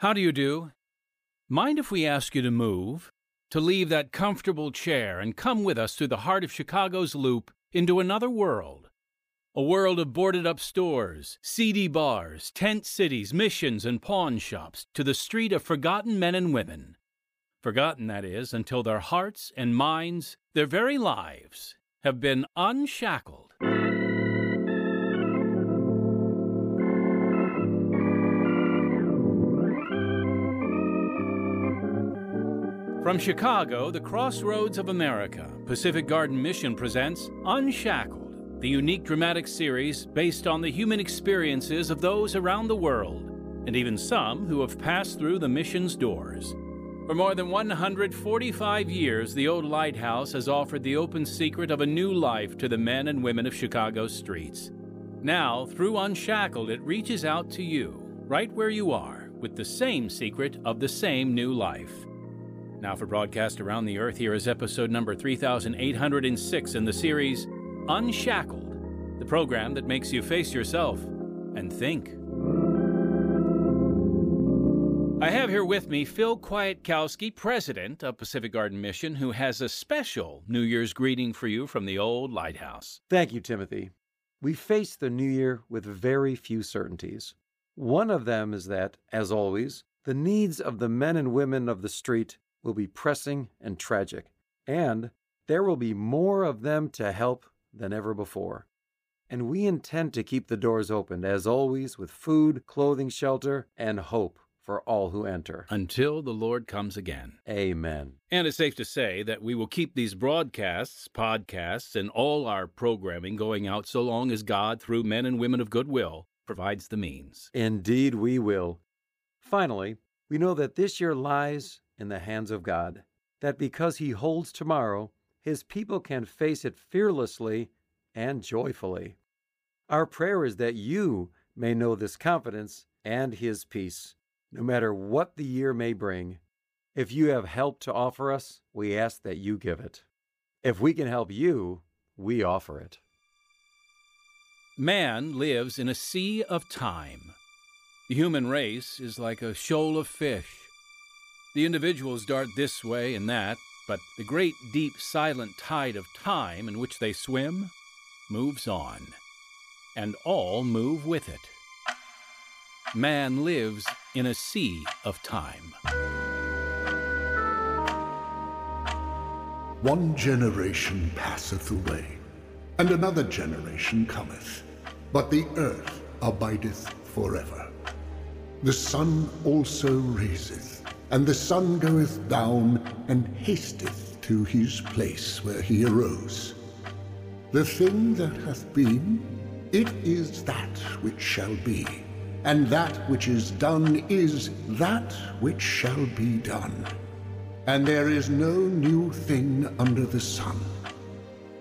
How do you do? Mind if we ask you to move? To leave that comfortable chair and come with us through the heart of Chicago's loop into another world? A world of boarded up stores, seedy bars, tent cities, missions, and pawn shops to the street of forgotten men and women. Forgotten, that is, until their hearts and minds, their very lives, have been unshackled. From Chicago, the crossroads of America, Pacific Garden Mission presents Unshackled, the unique dramatic series based on the human experiences of those around the world, and even some who have passed through the mission's doors. For more than 145 years, the old lighthouse has offered the open secret of a new life to the men and women of Chicago's streets. Now, through Unshackled, it reaches out to you, right where you are, with the same secret of the same new life. Now, for broadcast around the earth, here is episode number 3806 in the series Unshackled, the program that makes you face yourself and think. I have here with me Phil Kwiatkowski, president of Pacific Garden Mission, who has a special New Year's greeting for you from the old lighthouse. Thank you, Timothy. We face the new year with very few certainties. One of them is that, as always, the needs of the men and women of the street will be pressing and tragic, and there will be more of them to help than ever before. And we intend to keep the doors open, as always, with food, clothing, shelter, and hope for all who enter. Until the Lord comes again. Amen. And it's safe to say that we will keep these broadcasts, podcasts, and all our programming going out so long as God, through men and women of goodwill, provides the means. Indeed, we will. Finally, we know that this year lies in the hands of God, that because He holds tomorrow, His people can face it fearlessly and joyfully. Our prayer is that you may know this confidence and His peace, no matter what the year may bring. If you have help to offer us, we ask that you give it. If we can help you, we offer it. Man lives in a sea of time. The human race is like a shoal of fish. The individuals dart this way and that, but the great, deep, silent tide of time in which they swim moves on, and all move with it. Man lives in a sea of time. One generation passeth away, and another generation cometh, but the earth abideth forever. The sun also raiseth, and the sun goeth down, and hasteth to his place where he arose. The thing that hath been, it is that which shall be, and that which is done is that which shall be done. And there is no new thing under the sun.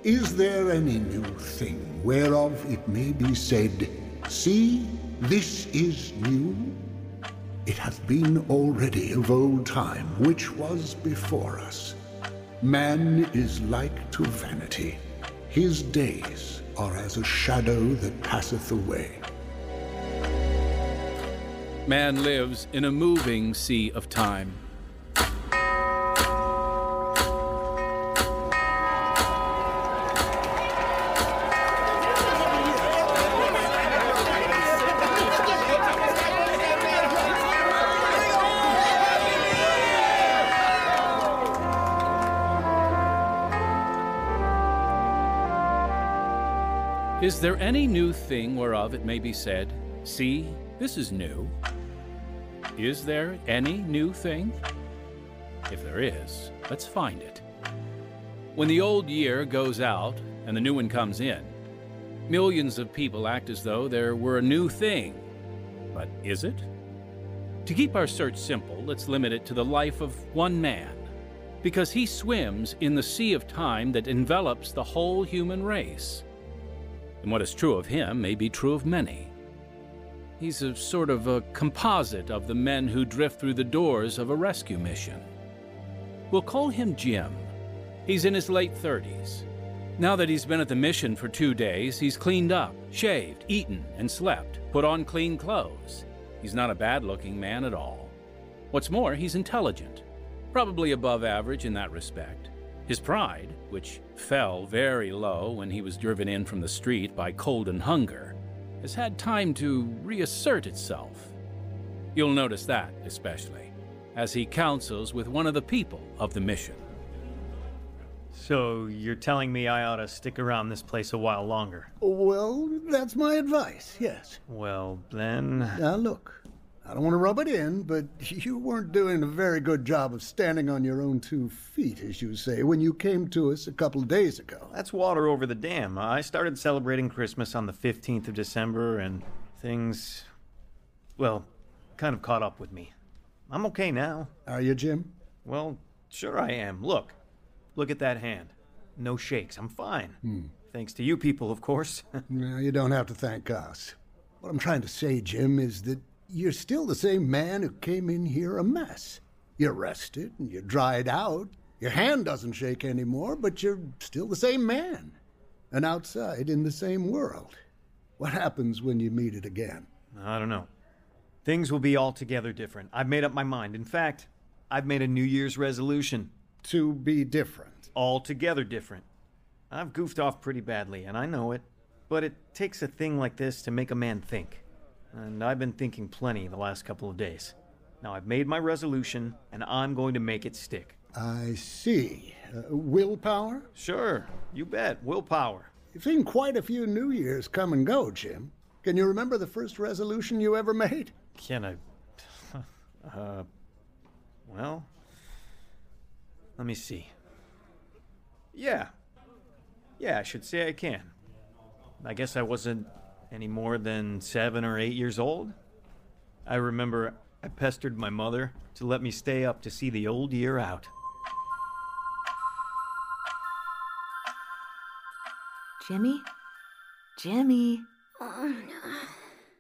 Is there any new thing whereof it may be said, See, this is new? It hath been already of old time, which was before us. Man is like to vanity. His days are as a shadow that passeth away. Man lives in a moving sea of time. Is there any new thing whereof it may be said, See, this is new? Is there any new thing? If there is, let's find it. When the old year goes out and the new one comes in, millions of people act as though there were a new thing. But is it? To keep our search simple, let's limit it to the life of one man, because he swims in the sea of time that envelops the whole human race. And what is true of him may be true of many. He's a sort of a composite of the men who drift through the doors of a rescue mission. We'll call him Jim. He's in his late 30s. Now that he's been at the mission for two days, he's cleaned up, shaved, eaten, and slept, put on clean clothes. He's not a bad looking man at all. What's more, he's intelligent, probably above average in that respect. His pride, which fell very low when he was driven in from the street by cold and hunger, has had time to reassert itself. You'll notice that, especially, as he counsels with one of the people of the mission. So you're telling me I ought to stick around this place a while longer? Well, that's my advice, yes. Well, then. Now, look, I don't want to rub it in, but you weren't doing a very good job of standing on your own two feet, as you say, when you came to us a couple of days ago. That's water over the dam. I started celebrating Christmas on the 15th of December, and things. well, kind of caught up with me. I'm okay now. Are you, Jim? Well, sure I am. Look. Look at that hand. No shakes. I'm fine. Hmm. Thanks to you people, of course. No, you don't have to thank us. What I'm trying to say, Jim, is that you're still the same man who came in here a mess. You're rested and you're dried out. Your hand doesn't shake anymore, but you're still the same man. And outside in the same world. What happens when you meet it again? I don't know. Things will be altogether different. I've made up my mind. In fact, I've made a New Year's resolution. To be different. Altogether different. I've goofed off pretty badly, and I know it. But it takes a thing like this to make a man think. And I've been thinking plenty the last couple of days. Now I've made my resolution, and I'm going to make it stick. I see. Uh, willpower? Sure, you bet. Willpower. You've seen quite a few New Years come and go, Jim. Can you remember the first resolution you ever made? Can I. uh. Well. Let me see. Yeah. Yeah, I should say I can. I guess I wasn't any more than seven or eight years old. I remember I pestered my mother to let me stay up to see the old year out. Jimmy? Jimmy?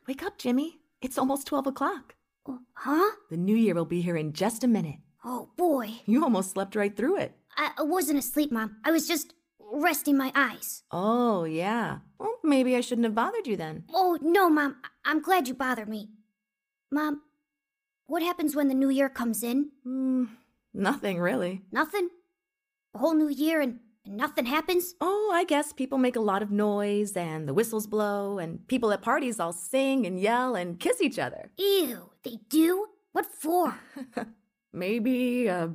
Wake up, Jimmy. It's almost 12 o'clock. Oh, huh? The new year will be here in just a minute. Oh boy. You almost slept right through it. I I wasn't asleep, Mom. I was just resting my eyes. Oh, yeah. Well, maybe I shouldn't have bothered you then. Oh, no, Mom. I- I'm glad you bothered me. Mom, what happens when the new year comes in? Hmm, nothing really. Nothing? A whole new year and, and nothing happens? Oh, I guess people make a lot of noise and the whistles blow and people at parties all sing and yell and kiss each other. Ew, they do? What for? Maybe, uh,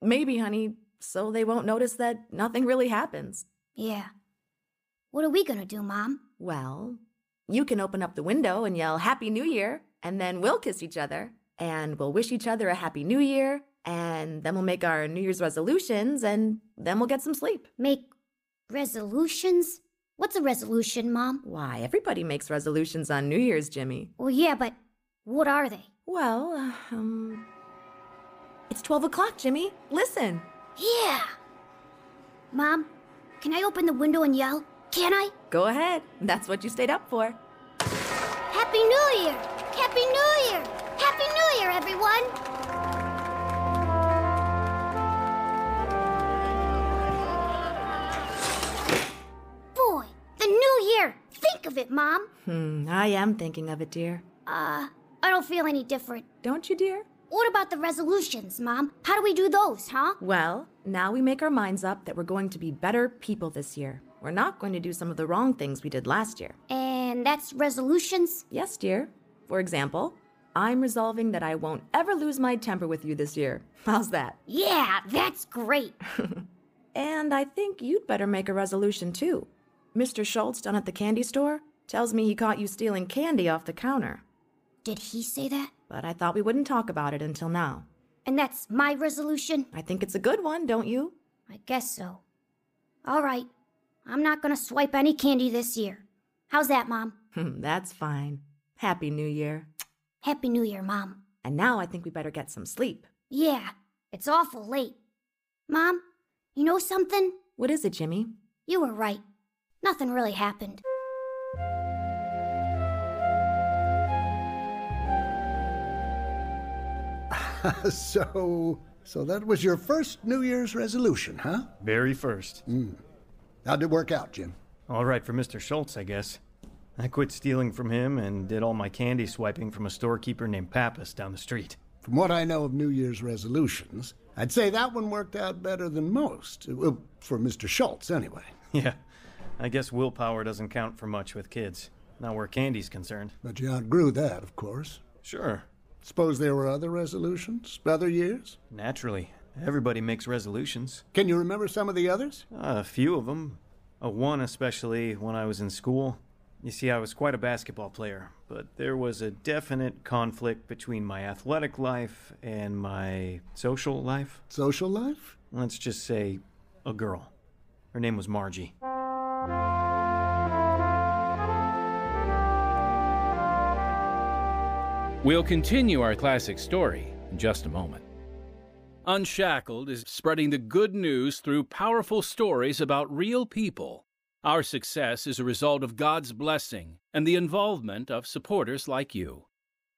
maybe, honey, so they won't notice that nothing really happens. Yeah. What are we gonna do, Mom? Well, you can open up the window and yell Happy New Year, and then we'll kiss each other, and we'll wish each other a Happy New Year, and then we'll make our New Year's resolutions, and then we'll get some sleep. Make resolutions? What's a resolution, Mom? Why, everybody makes resolutions on New Year's, Jimmy. Well, yeah, but what are they? Well, um. It's 12 o'clock, Jimmy. Listen. Yeah. Mom, can I open the window and yell? Can I? Go ahead. That's what you stayed up for. Happy New Year! Happy New Year! Happy New Year, everyone! Boy, the new year! Think of it, Mom! Hmm, I am thinking of it, dear. Uh, I don't feel any different. Don't you, dear? What about the resolutions, Mom? How do we do those, huh? Well, now we make our minds up that we're going to be better people this year. We're not going to do some of the wrong things we did last year. And that's resolutions? Yes, dear. For example, I'm resolving that I won't ever lose my temper with you this year. How's that? Yeah, that's great. And I think you'd better make a resolution too. Mr. Schultz down at the candy store tells me he caught you stealing candy off the counter. Did he say that? But I thought we wouldn't talk about it until now. And that's my resolution? I think it's a good one, don't you? I guess so. All right. I'm not gonna swipe any candy this year. How's that, Mom? That's fine. Happy New Year. Happy New Year, Mom. And now I think we better get some sleep. Yeah, it's awful late. Mom, you know something? What is it, Jimmy? You were right. Nothing really happened. so, so that was your first New Year's resolution, huh? Very first. Mm. How'd it work out, Jim? All right for Mr. Schultz, I guess. I quit stealing from him and did all my candy swiping from a storekeeper named Pappas down the street. From what I know of New Year's resolutions, I'd say that one worked out better than most. Well, for Mr. Schultz, anyway. Yeah, I guess willpower doesn't count for much with kids. Not where candy's concerned. But you outgrew that, of course. Sure, Suppose there were other resolutions? Other years? naturally. Everybody makes resolutions. Can you remember some of the others? a few of them. Uh, one especially when I was in school. You see, I was quite a basketball player, but there was a definite conflict between my athletic life and my social life. Social life? Let's just say a girl. Her name was Margie. We'll continue our classic story in just a moment. Unshackled is spreading the good news through powerful stories about real people. Our success is a result of God's blessing and the involvement of supporters like you.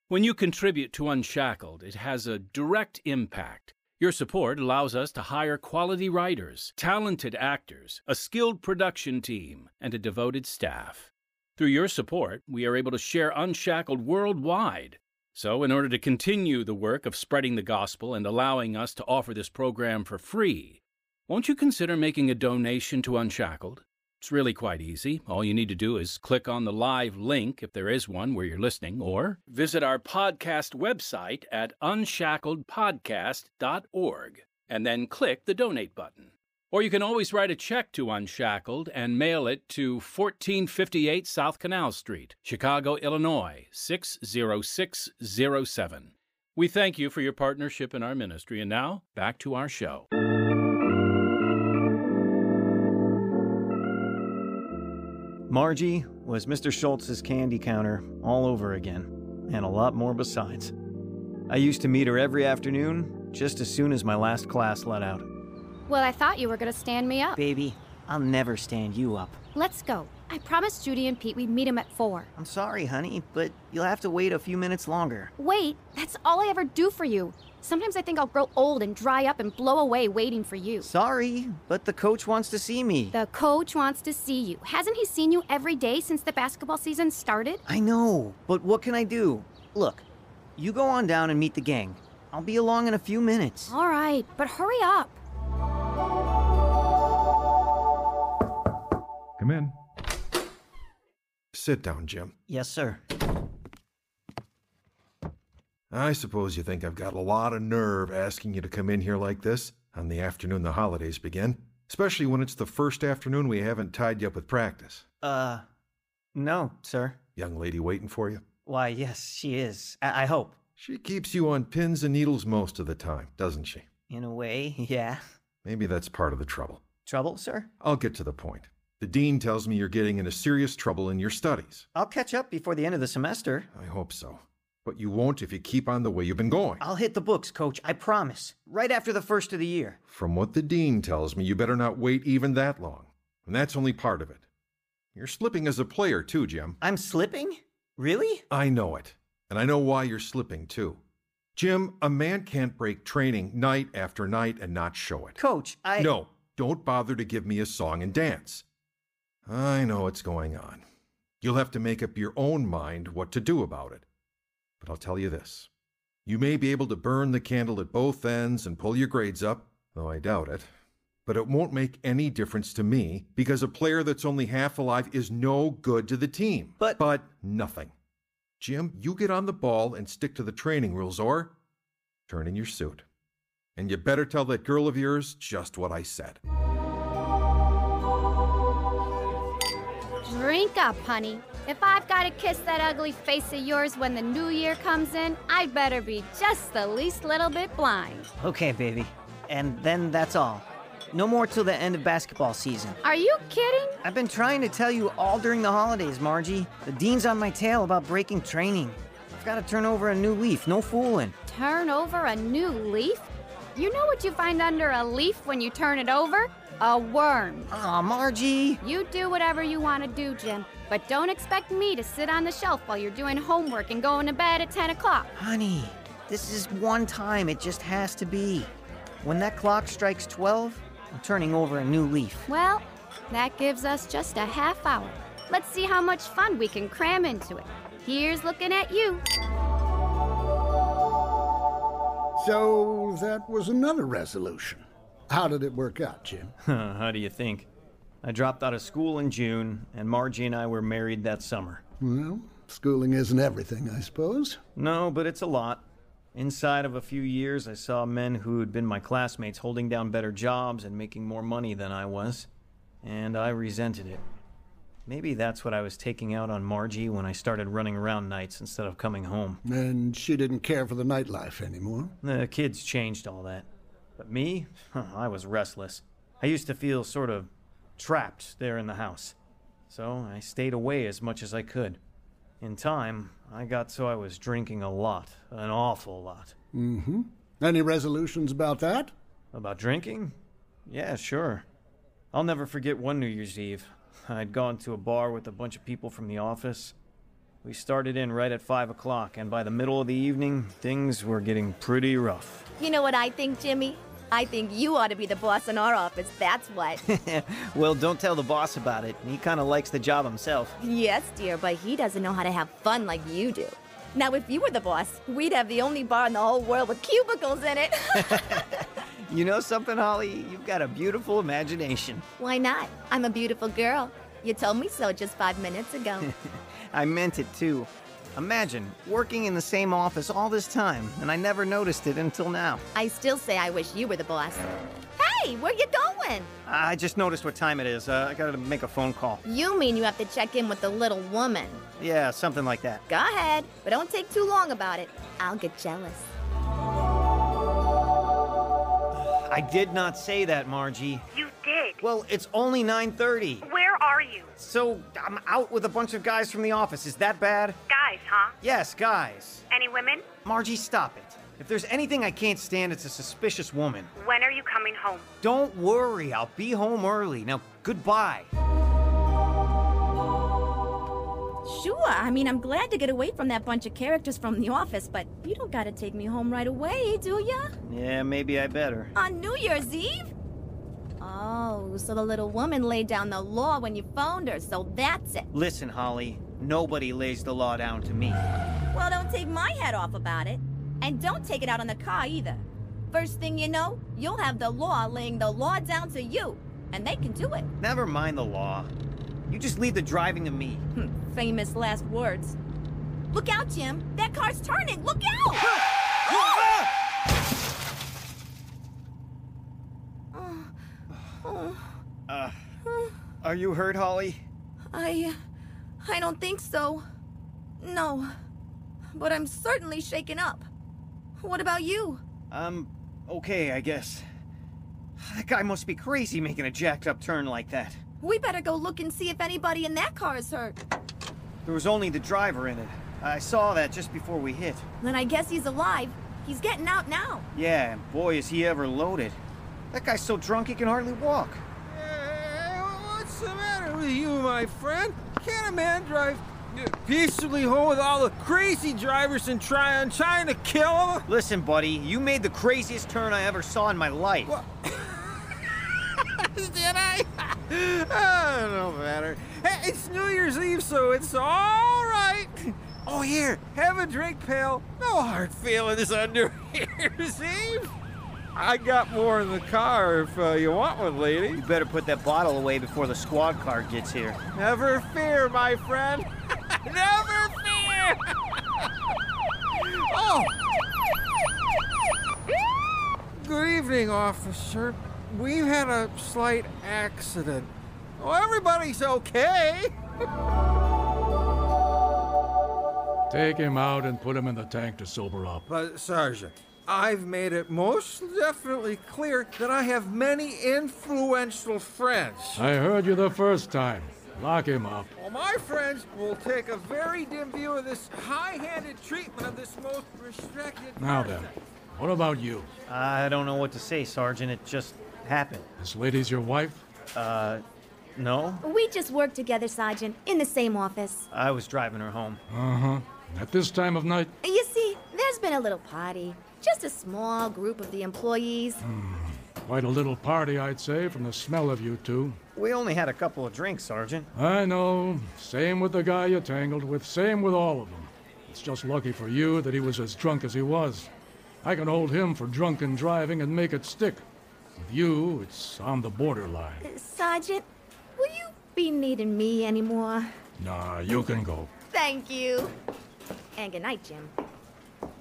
When you contribute to Unshackled, it has a direct impact. Your support allows us to hire quality writers, talented actors, a skilled production team, and a devoted staff. Through your support, we are able to share Unshackled worldwide. So, in order to continue the work of spreading the gospel and allowing us to offer this program for free, won't you consider making a donation to Unshackled? It's really quite easy. All you need to do is click on the live link if there is one where you're listening, or visit our podcast website at unshackledpodcast.org and then click the donate button. Or you can always write a check to Unshackled and mail it to 1458 South Canal Street, Chicago, Illinois 60607. We thank you for your partnership in our ministry. And now, back to our show. Margie was Mr. Schultz's candy counter all over again, and a lot more besides. I used to meet her every afternoon, just as soon as my last class let out. Well, I thought you were gonna stand me up. Baby, I'll never stand you up. Let's go. I promised Judy and Pete we'd meet him at 4. I'm sorry, honey, but you'll have to wait a few minutes longer. Wait, that's all I ever do for you. Sometimes I think I'll grow old and dry up and blow away waiting for you. Sorry, but the coach wants to see me. The coach wants to see you. Hasn't he seen you every day since the basketball season started? I know, but what can I do? Look, you go on down and meet the gang. I'll be along in a few minutes. All right, but hurry up. Come in. Sit down, Jim. Yes, sir. I suppose you think I've got a lot of nerve asking you to come in here like this on the afternoon the holidays begin, especially when it's the first afternoon we haven't tied you up with practice. Uh, no, sir. Young lady waiting for you? Why, yes, she is. I, I hope. She keeps you on pins and needles most of the time, doesn't she? In a way, yeah. Maybe that's part of the trouble. Trouble, sir? I'll get to the point. The dean tells me you're getting into serious trouble in your studies. I'll catch up before the end of the semester. I hope so. But you won't if you keep on the way you've been going. I'll hit the books, coach, I promise. Right after the first of the year. From what the dean tells me, you better not wait even that long. And that's only part of it. You're slipping as a player, too, Jim. I'm slipping? Really? I know it. And I know why you're slipping, too. Jim, a man can't break training night after night and not show it. Coach, I. No, don't bother to give me a song and dance. I know what's going on. You'll have to make up your own mind what to do about it. But I'll tell you this you may be able to burn the candle at both ends and pull your grades up, though I doubt it. But it won't make any difference to me because a player that's only half alive is no good to the team. But- But nothing. Jim, you get on the ball and stick to the training rules, or turn in your suit. And you better tell that girl of yours just what I said. Drink up, honey. If I've got to kiss that ugly face of yours when the new year comes in, I'd better be just the least little bit blind. Okay, baby. And then that's all. No more till the end of basketball season. Are you kidding? I've been trying to tell you all during the holidays, Margie. The dean's on my tail about breaking training. I've got to turn over a new leaf, no fooling. Turn over a new leaf? You know what you find under a leaf when you turn it over? A worm. Aw, Margie. You do whatever you want to do, Jim, but don't expect me to sit on the shelf while you're doing homework and going to bed at 10 o'clock. Honey, this is one time. It just has to be. When that clock strikes 12, I'm turning over a new leaf. Well, that gives us just a half hour. Let's see how much fun we can cram into it. Here's looking at you. So that was another resolution. How did it work out, Jim? How do you think? I dropped out of school in June, and Margie and I were married that summer. Well, schooling isn't everything, I suppose. No, but it's a lot. Inside of a few years, I saw men who had been my classmates holding down better jobs and making more money than I was, and I resented it. Maybe that's what I was taking out on Margie when I started running around nights instead of coming home. And she didn't care for the nightlife anymore. The kids changed all that. But me, I was restless. I used to feel sort of trapped there in the house. So I stayed away as much as I could. In time, I got so I was drinking a lot, an awful lot. Mm-hmm. Any resolutions about that? About drinking? Yeah, sure. I'll never forget one New Year's Eve. I'd gone to a bar with a bunch of people from the office. We started in right at 5 o'clock, and by the middle of the evening, things were getting pretty rough. You know what I think, Jimmy? I think you ought to be the boss in our office, that's what. well, don't tell the boss about it. He kind of likes the job himself. yes, dear, but he doesn't know how to have fun like you do. Now, if you were the boss, we'd have the only bar in the whole world with cubicles in it. you know something, Holly? You've got a beautiful imagination. Why not? I'm a beautiful girl. You told me so just five minutes ago. I meant it too. Imagine working in the same office all this time, and I never noticed it until now. I still say I wish you were the boss. Hey, where you going? I just noticed what time it is. Uh, I gotta make a phone call. You mean you have to check in with the little woman? Yeah, something like that. Go ahead, but don't take too long about it. I'll get jealous. I did not say that, Margie. You did. Well, it's only 9:30. Where are you? So, I'm out with a bunch of guys from the office. Is that bad? Guys, huh? Yes, guys. Any women? Margie, stop it. If there's anything I can't stand, it's a suspicious woman. When are you coming home? Don't worry, I'll be home early. Now, goodbye. Sure, I mean, I'm glad to get away from that bunch of characters from the office, but you don't gotta take me home right away, do ya? Yeah, maybe I better. On New Year's Eve? Oh, so the little woman laid down the law when you phoned her, so that's it. Listen, Holly, nobody lays the law down to me. Well, don't take my head off about it. And don't take it out on the car either. First thing you know, you'll have the law laying the law down to you, and they can do it. Never mind the law. You just leave the driving to me. Hmm, famous last words. Look out, Jim. That car's turning. Look out! uh, are you hurt, Holly? I. I don't think so. No. But I'm certainly shaken up. What about you? I'm okay, I guess. That guy must be crazy making a jacked up turn like that. We better go look and see if anybody in that car is hurt. There was only the driver in it. I saw that just before we hit. Then I guess he's alive. He's getting out now. Yeah, boy, is he ever loaded. That guy's so drunk he can hardly walk. What's the matter with you, my friend? Can't a man drive peaceably home with all the crazy drivers and try on trying to kill him? Listen, buddy, you made the craziest turn I ever saw in my life. What? Did I? oh, no matter. Hey, it's New Year's Eve, so it's all right. Oh, here, have a drink, pal. No hard feelings on New Year's Eve. I got more in the car if uh, you want one, lady. You better put that bottle away before the squad car gets here. Never fear, my friend. Never fear! oh! Good evening, officer. We've had a slight accident. Oh, everybody's okay. Take him out and put him in the tank to sober up. But, Sergeant, I've made it most definitely clear that I have many influential friends. I heard you the first time. Lock him up. Well, my friends will take a very dim view of this high-handed treatment of this most restricted. Now person. then, what about you? I don't know what to say, Sergeant. It just happened. This lady's your wife? Uh, no. We just work together, Sergeant, in the same office. I was driving her home. Uh huh. At this time of night? You see, there's been a little party. Just a small group of the employees. Hmm. Quite a little party, I'd say, from the smell of you two. We only had a couple of drinks, Sergeant. I know. Same with the guy you tangled with, same with all of them. It's just lucky for you that he was as drunk as he was. I can hold him for drunken driving and make it stick. With you, it's on the borderline. Uh, Sergeant, will you be needing me anymore? Nah, you can go. Thank you. And good night, Jim.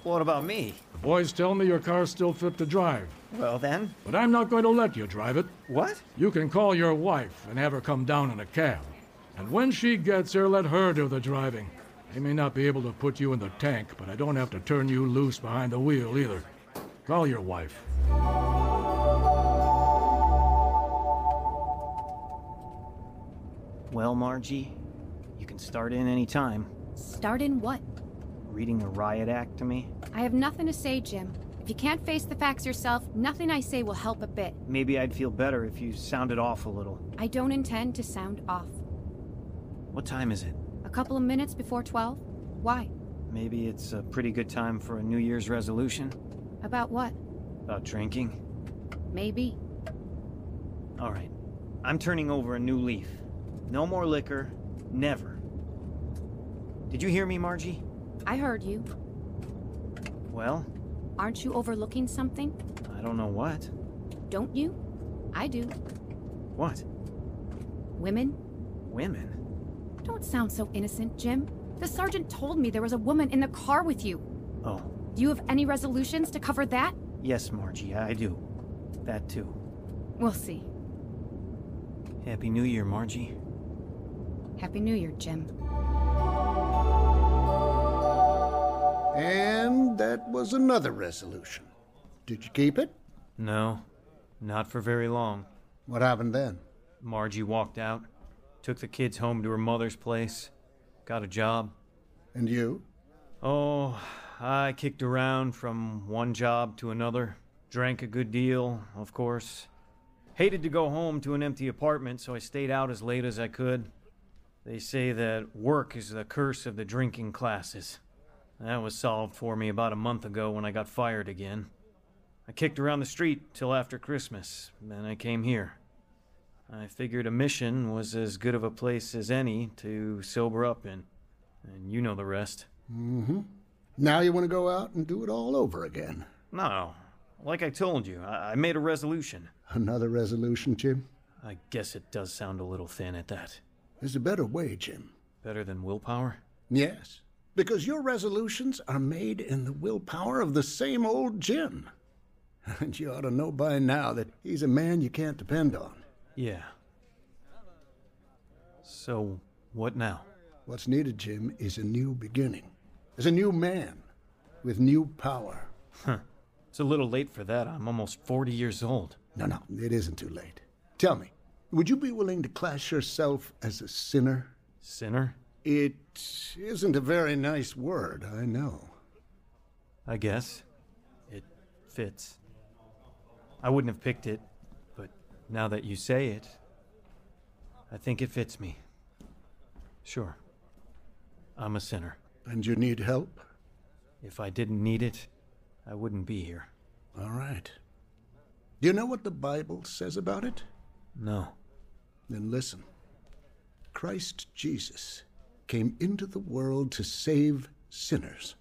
What about me? The boys tell me your car's still fit to drive. Well, then. But I'm not going to let you drive it. What? You can call your wife and have her come down in a cab. And when she gets here, let her do the driving. They may not be able to put you in the tank, but I don't have to turn you loose behind the wheel either. Call your wife. Well, Margie, you can start in any time. Start in what? Reading the riot act to me. I have nothing to say, Jim. If you can't face the facts yourself, nothing I say will help a bit. Maybe I'd feel better if you sounded off a little. I don't intend to sound off. What time is it? A couple of minutes before 12? Why? Maybe it's a pretty good time for a New Year's resolution. About what? About drinking. Maybe. All right. I'm turning over a new leaf. No more liquor. Never. Did you hear me, Margie? I heard you. Well, Aren't you overlooking something? I don't know what. Don't you? I do. What? Women? Women? Don't sound so innocent, Jim. The sergeant told me there was a woman in the car with you. Oh, Do you have any resolutions to cover that? yes, Margie, I do. That too. We'll see. Happy New Year, Margie. Happy New Year, Jim. And that was another resolution. Did you keep it? No, not for very long. What happened then? Margie walked out, took the kids home to her mother's place, got a job. And you? Oh, I kicked around from one job to another, drank a good deal, of course. Hated to go home to an empty apartment, so I stayed out as late as I could. They say that work is the curse of the drinking classes. That was solved for me about a month ago when I got fired again. I kicked around the street till after Christmas, then I came here. I figured a mission was as good of a place as any to sober up in, and you know the rest. Mm-hmm. Now you want to go out and do it all over again. No, like I told you, I, I made a resolution. Another resolution, Jim? I guess it does sound a little thin at that. There's a better way, Jim. Better than willpower? Yes, because your resolutions are made in the willpower of the same old Jim. And you ought to know by now that he's a man you can't depend on. Yeah. So, what now? What's needed, Jim, is a new beginning. As a new man with new power. Huh. It's a little late for that. I'm almost 40 years old. No, no, it isn't too late. Tell me, would you be willing to class yourself as a sinner? Sinner? It isn't a very nice word, I know. I guess. It fits. I wouldn't have picked it, but now that you say it, I think it fits me. Sure. I'm a sinner. And you need help? If I didn't need it, I wouldn't be here. All right. Do you know what the Bible says about it? No. Then listen. Christ Jesus came into the world to save sinners.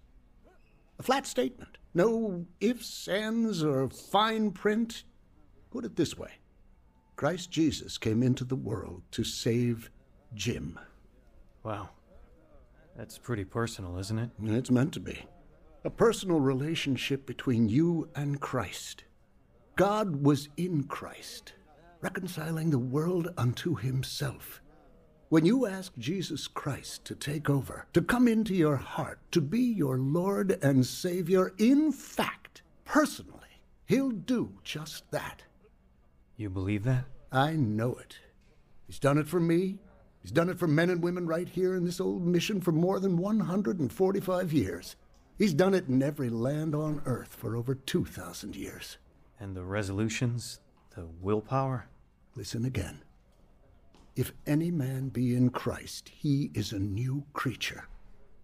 A flat statement. No ifs, ands, or fine print. Put it this way Christ Jesus came into the world to save Jim. Wow. That's pretty personal, isn't it? It's meant to be. A personal relationship between you and Christ. God was in Christ, reconciling the world unto himself. When you ask Jesus Christ to take over, to come into your heart, to be your Lord and Savior, in fact, personally, he'll do just that. You believe that? I know it. He's done it for me. He's done it for men and women right here in this old mission for more than 145 years. He's done it in every land on earth for over 2,000 years. And the resolutions? The willpower? Listen again. If any man be in Christ, he is a new creature.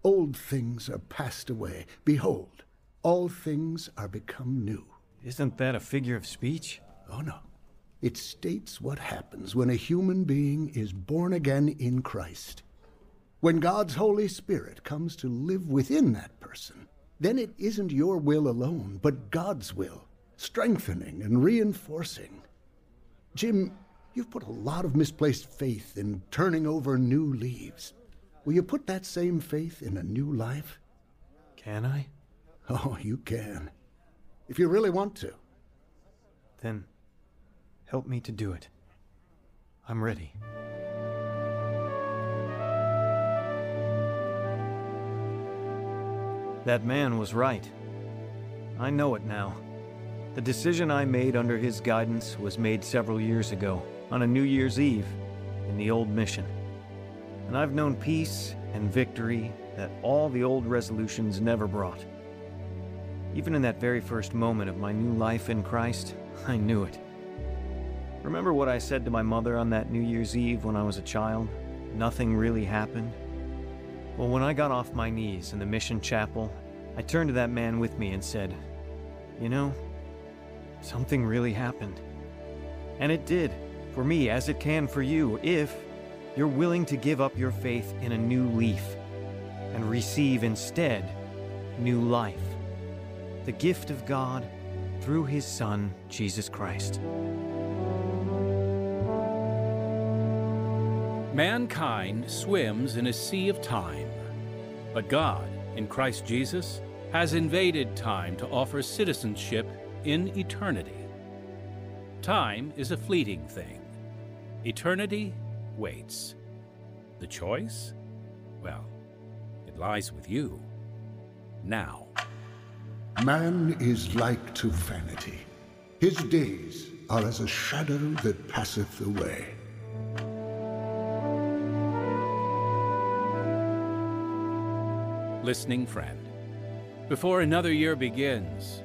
Old things are passed away. Behold, all things are become new. Isn't that a figure of speech? Oh, no. It states what happens when a human being is born again in Christ. When God's Holy Spirit comes to live within that person, then it isn't your will alone, but God's will, strengthening and reinforcing. Jim, you've put a lot of misplaced faith in turning over new leaves. Will you put that same faith in a new life? Can I? Oh, you can. If you really want to. Then help me to do it. I'm ready. That man was right. I know it now. The decision I made under his guidance was made several years ago, on a New Year's Eve, in the old mission. And I've known peace and victory that all the old resolutions never brought. Even in that very first moment of my new life in Christ, I knew it. Remember what I said to my mother on that New Year's Eve when I was a child? Nothing really happened? Well, when I got off my knees in the mission chapel, I turned to that man with me and said, You know, something really happened. And it did, for me as it can for you, if you're willing to give up your faith in a new leaf and receive instead new life. The gift of God through His Son, Jesus Christ. Mankind swims in a sea of time, but God, in Christ Jesus, has invaded time to offer citizenship in eternity. Time is a fleeting thing. Eternity waits. The choice? Well, it lies with you. Now. Man is like to vanity. His days are as a shadow that passeth away. Listening friend, before another year begins,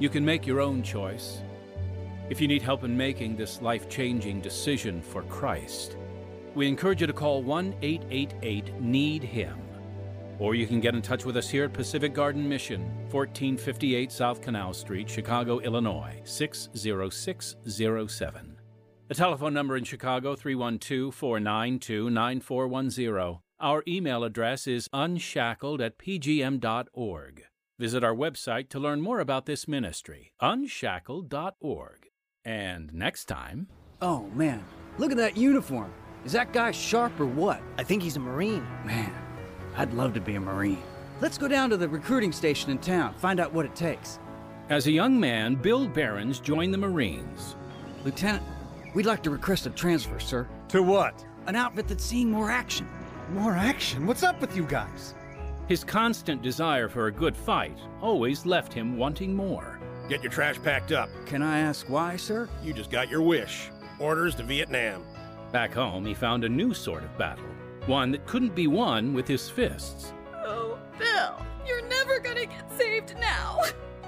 you can make your own choice. If you need help in making this life changing decision for Christ, we encourage you to call 1 888 NEED HIM. Or you can get in touch with us here at Pacific Garden Mission, 1458 South Canal Street, Chicago, Illinois, 60607. The telephone number in Chicago, 312 492 9410. Our email address is unshackled at pgm.org. Visit our website to learn more about this ministry, unshackled.org. And next time. Oh, man, look at that uniform. Is that guy sharp or what? I think he's a Marine. Man, I'd love to be a Marine. Let's go down to the recruiting station in town, find out what it takes. As a young man, Bill Behrens joined the Marines. Lieutenant, we'd like to request a transfer, sir. To what? An outfit that's seeing more action. More action? What's up with you guys? His constant desire for a good fight always left him wanting more. Get your trash packed up. Can I ask why, sir? You just got your wish. Orders to Vietnam. Back home, he found a new sort of battle, one that couldn't be won with his fists. Oh, Bill, you're never gonna get saved now.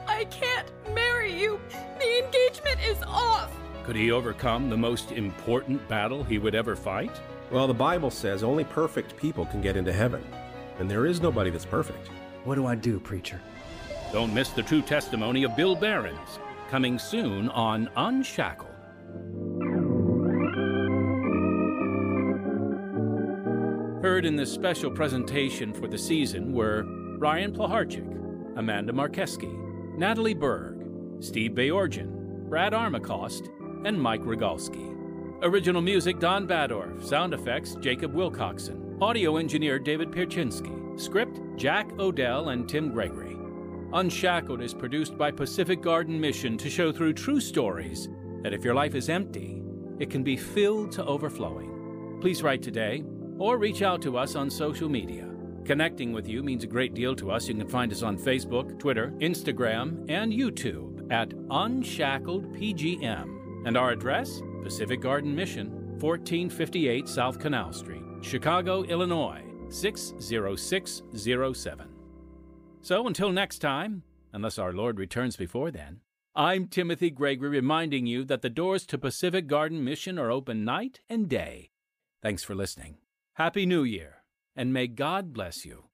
I can't marry you. The engagement is off. Could he overcome the most important battle he would ever fight? Well, the Bible says only perfect people can get into heaven, and there is nobody that's perfect. What do I do, preacher? Don't miss the true testimony of Bill Behrens, coming soon on Unshackled. Heard in this special presentation for the season were Ryan Plaharchik, Amanda Markeski, Natalie Berg, Steve Bayorgian, Brad Armacost, and Mike Rogalski. Original music Don Badorf, sound effects Jacob Wilcoxon, audio engineer David Pierczynski, script Jack Odell and Tim Gregory. Unshackled is produced by Pacific Garden Mission to show through true stories that if your life is empty, it can be filled to overflowing. Please write today or reach out to us on social media. Connecting with you means a great deal to us. You can find us on Facebook, Twitter, Instagram, and YouTube at Unshackled PGM. And our address? Pacific Garden Mission, 1458 South Canal Street, Chicago, Illinois, 60607. So until next time, unless our Lord returns before then, I'm Timothy Gregory reminding you that the doors to Pacific Garden Mission are open night and day. Thanks for listening. Happy New Year, and may God bless you.